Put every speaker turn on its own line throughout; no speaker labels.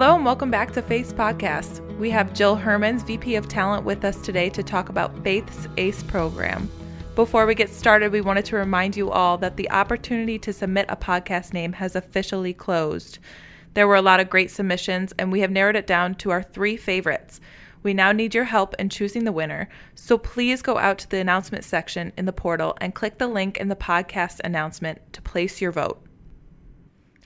Hello and welcome back to Faith's Podcast. We have Jill Hermans, VP of Talent, with us today to talk about Faith's ACE program. Before we get started, we wanted to remind you all that the opportunity to submit a podcast name has officially closed. There were a lot of great submissions, and we have narrowed it down to our three favorites. We now need your help in choosing the winner, so please go out to the announcement section in the portal and click the link in the podcast announcement to place your vote.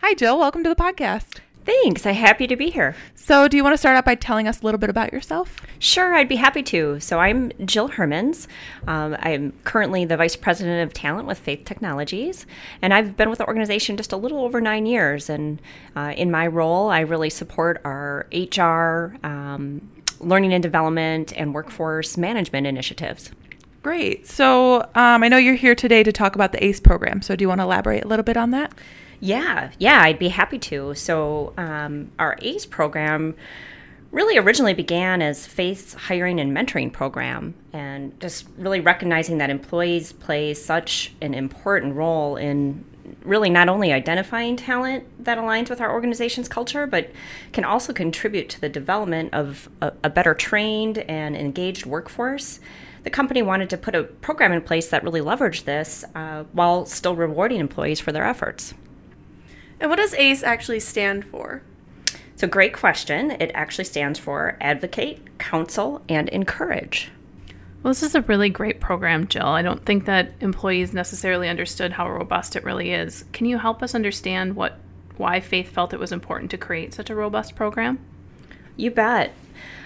Hi, Jill. Welcome to the podcast.
Thanks. I'm happy to be here.
So, do you want to start out by telling us a little bit about yourself?
Sure, I'd be happy to. So, I'm Jill Hermans. Um, I'm currently the Vice President of Talent with Faith Technologies, and I've been with the organization just a little over nine years. And uh, in my role, I really support our HR, um, learning and development, and workforce management initiatives.
Great. So, um, I know you're here today to talk about the ACE program. So, do you want to elaborate a little bit on that?
Yeah, yeah, I'd be happy to. So, um, our ACE program really originally began as Faith's hiring and mentoring program, and just really recognizing that employees play such an important role in really not only identifying talent that aligns with our organization's culture, but can also contribute to the development of a, a better trained and engaged workforce the company wanted to put a program in place that really leveraged this uh, while still rewarding employees for their efforts.
And what does ACE actually stand for?
It's a great question. It actually stands for Advocate, Counsel, and Encourage.
Well, this is a really great program, Jill. I don't think that employees necessarily understood how robust it really is. Can you help us understand what why Faith felt it was important to create such a robust program?
You bet.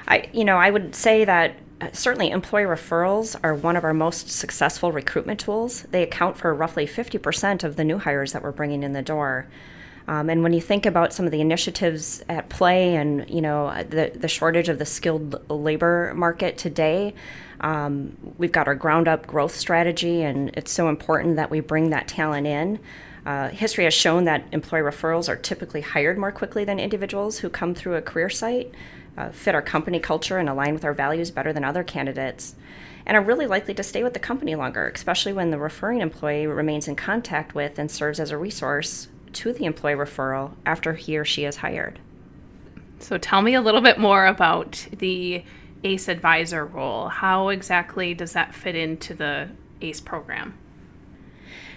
I you know, I would say that uh, certainly employee referrals are one of our most successful recruitment tools. They account for roughly 50% of the new hires that we're bringing in the door. Um, and when you think about some of the initiatives at play and you know the, the shortage of the skilled labor market today, um, we've got our ground up growth strategy, and it's so important that we bring that talent in. Uh, history has shown that employee referrals are typically hired more quickly than individuals who come through a career site, uh, fit our company culture, and align with our values better than other candidates, and are really likely to stay with the company longer, especially when the referring employee remains in contact with and serves as a resource to the employee referral after he or she is hired.
So tell me a little bit more about the ACE advisor role. How exactly does that fit into the ACE program?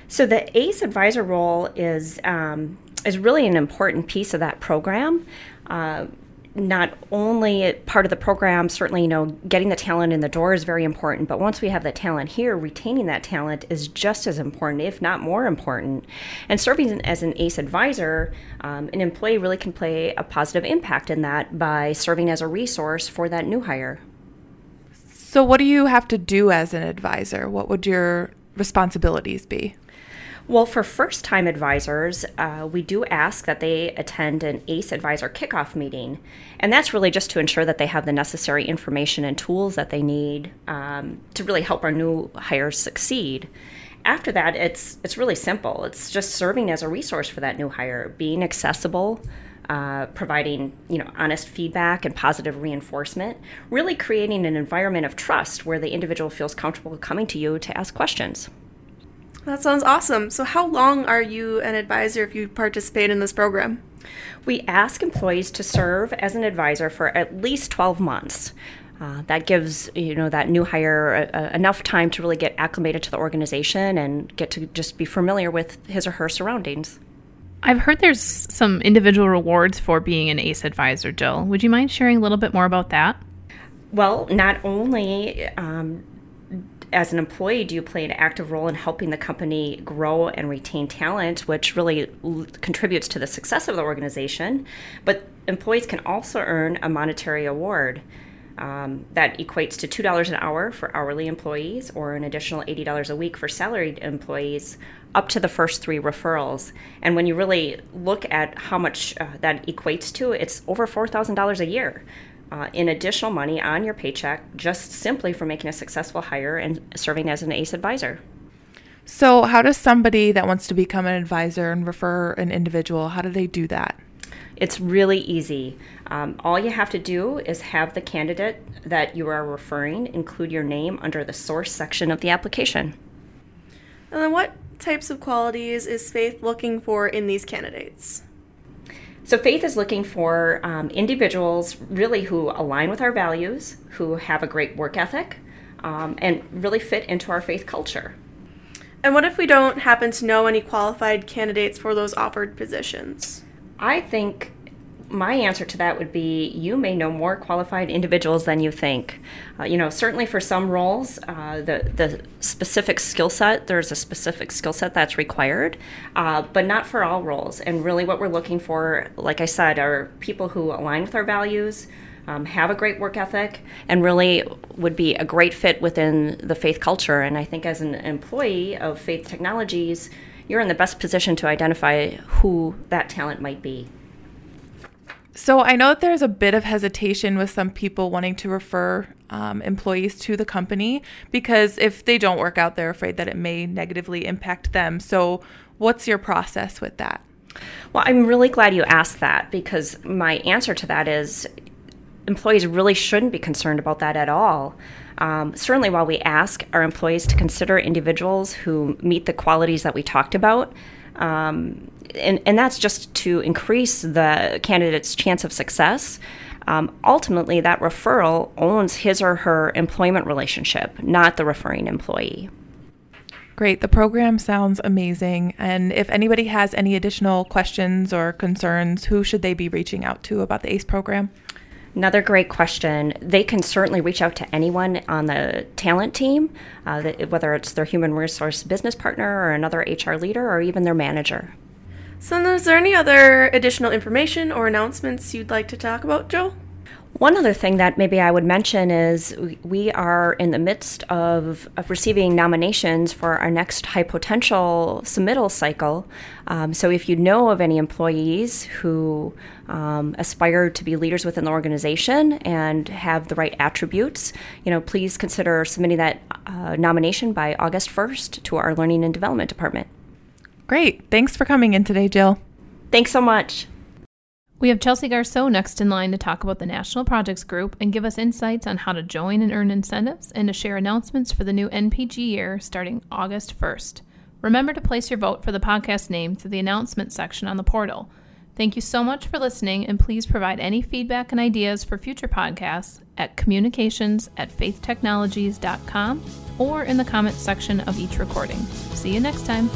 So the ACE advisor role is um, is really an important piece of that program. Uh, not only part of the program, certainly, you know, getting the talent in the door is very important, but once we have the talent here, retaining that talent is just as important, if not more important. And serving as an ACE advisor, um, an employee really can play a positive impact in that by serving as a resource for that new hire.
So, what do you have to do as an advisor? What would your responsibilities be?
Well, for first time advisors, uh, we do ask that they attend an ACE advisor kickoff meeting. And that's really just to ensure that they have the necessary information and tools that they need um, to really help our new hires succeed. After that, it's, it's really simple. It's just serving as a resource for that new hire, being accessible. Uh, providing you know honest feedback and positive reinforcement, really creating an environment of trust where the individual feels comfortable coming to you to ask questions.
That sounds awesome. So, how long are you an advisor if you participate in this program?
We ask employees to serve as an advisor for at least 12 months. Uh, that gives you know that new hire uh, enough time to really get acclimated to the organization and get to just be familiar with his or her surroundings.
I've heard there's some individual rewards for being an ACE advisor, Jill. Would you mind sharing a little bit more about that?
Well, not only um, as an employee, do you play an active role in helping the company grow and retain talent, which really l- contributes to the success of the organization? But employees can also earn a monetary award. Um, that equates to $2 an hour for hourly employees or an additional $80 a week for salaried employees up to the first three referrals. And when you really look at how much uh, that equates to, it's over $4,000 a year uh, in additional money on your paycheck just simply for making a successful hire and serving as an ACE advisor.
So, how does somebody that wants to become an advisor and refer an individual, how do they do that?
It's really easy. Um, all you have to do is have the candidate that you are referring include your name under the source section of the application.
And then, what types of qualities is Faith looking for in these candidates?
So, Faith is looking for um, individuals really who align with our values, who have a great work ethic, um, and really fit into our faith culture.
And what if we don't happen to know any qualified candidates for those offered positions?
I think my answer to that would be you may know more qualified individuals than you think. Uh, you know, certainly for some roles, uh, the, the specific skill set, there's a specific skill set that's required, uh, but not for all roles. And really, what we're looking for, like I said, are people who align with our values. Um, have a great work ethic and really would be a great fit within the faith culture. And I think as an employee of Faith Technologies, you're in the best position to identify who that talent might be.
So I know that there's a bit of hesitation with some people wanting to refer um, employees to the company because if they don't work out, they're afraid that it may negatively impact them. So, what's your process with that?
Well, I'm really glad you asked that because my answer to that is employees really shouldn't be concerned about that at all. Um, certainly, while we ask our employees to consider individuals who meet the qualities that we talked about, um, and, and that's just to increase the candidate's chance of success. Um, ultimately, that referral owns his or her employment relationship, not the referring employee.
Great. The program sounds amazing. And if anybody has any additional questions or concerns, who should they be reaching out to about the ACE program?
Another great question. They can certainly reach out to anyone on the talent team, uh, whether it's their human resource business partner or another HR leader or even their manager.
So, is there any other additional information or announcements you'd like to talk about, Joe?
One other thing that maybe I would mention is we are in the midst of, of receiving nominations for our next high potential submittal cycle. Um, so if you know of any employees who um, aspire to be leaders within the organization and have the right attributes, you know, please consider submitting that uh, nomination by August 1st to our Learning and Development Department.
Great. Thanks for coming in today, Jill.
Thanks so much.
We have Chelsea Garceau next in line to talk about the National Projects Group and give us insights on how to join and earn incentives and to share announcements for the new NPG year starting August 1st. Remember to place your vote for the podcast name through the announcement section on the portal. Thank you so much for listening, and please provide any feedback and ideas for future podcasts at communications at faithtechnologies.com or in the comments section of each recording. See you next time.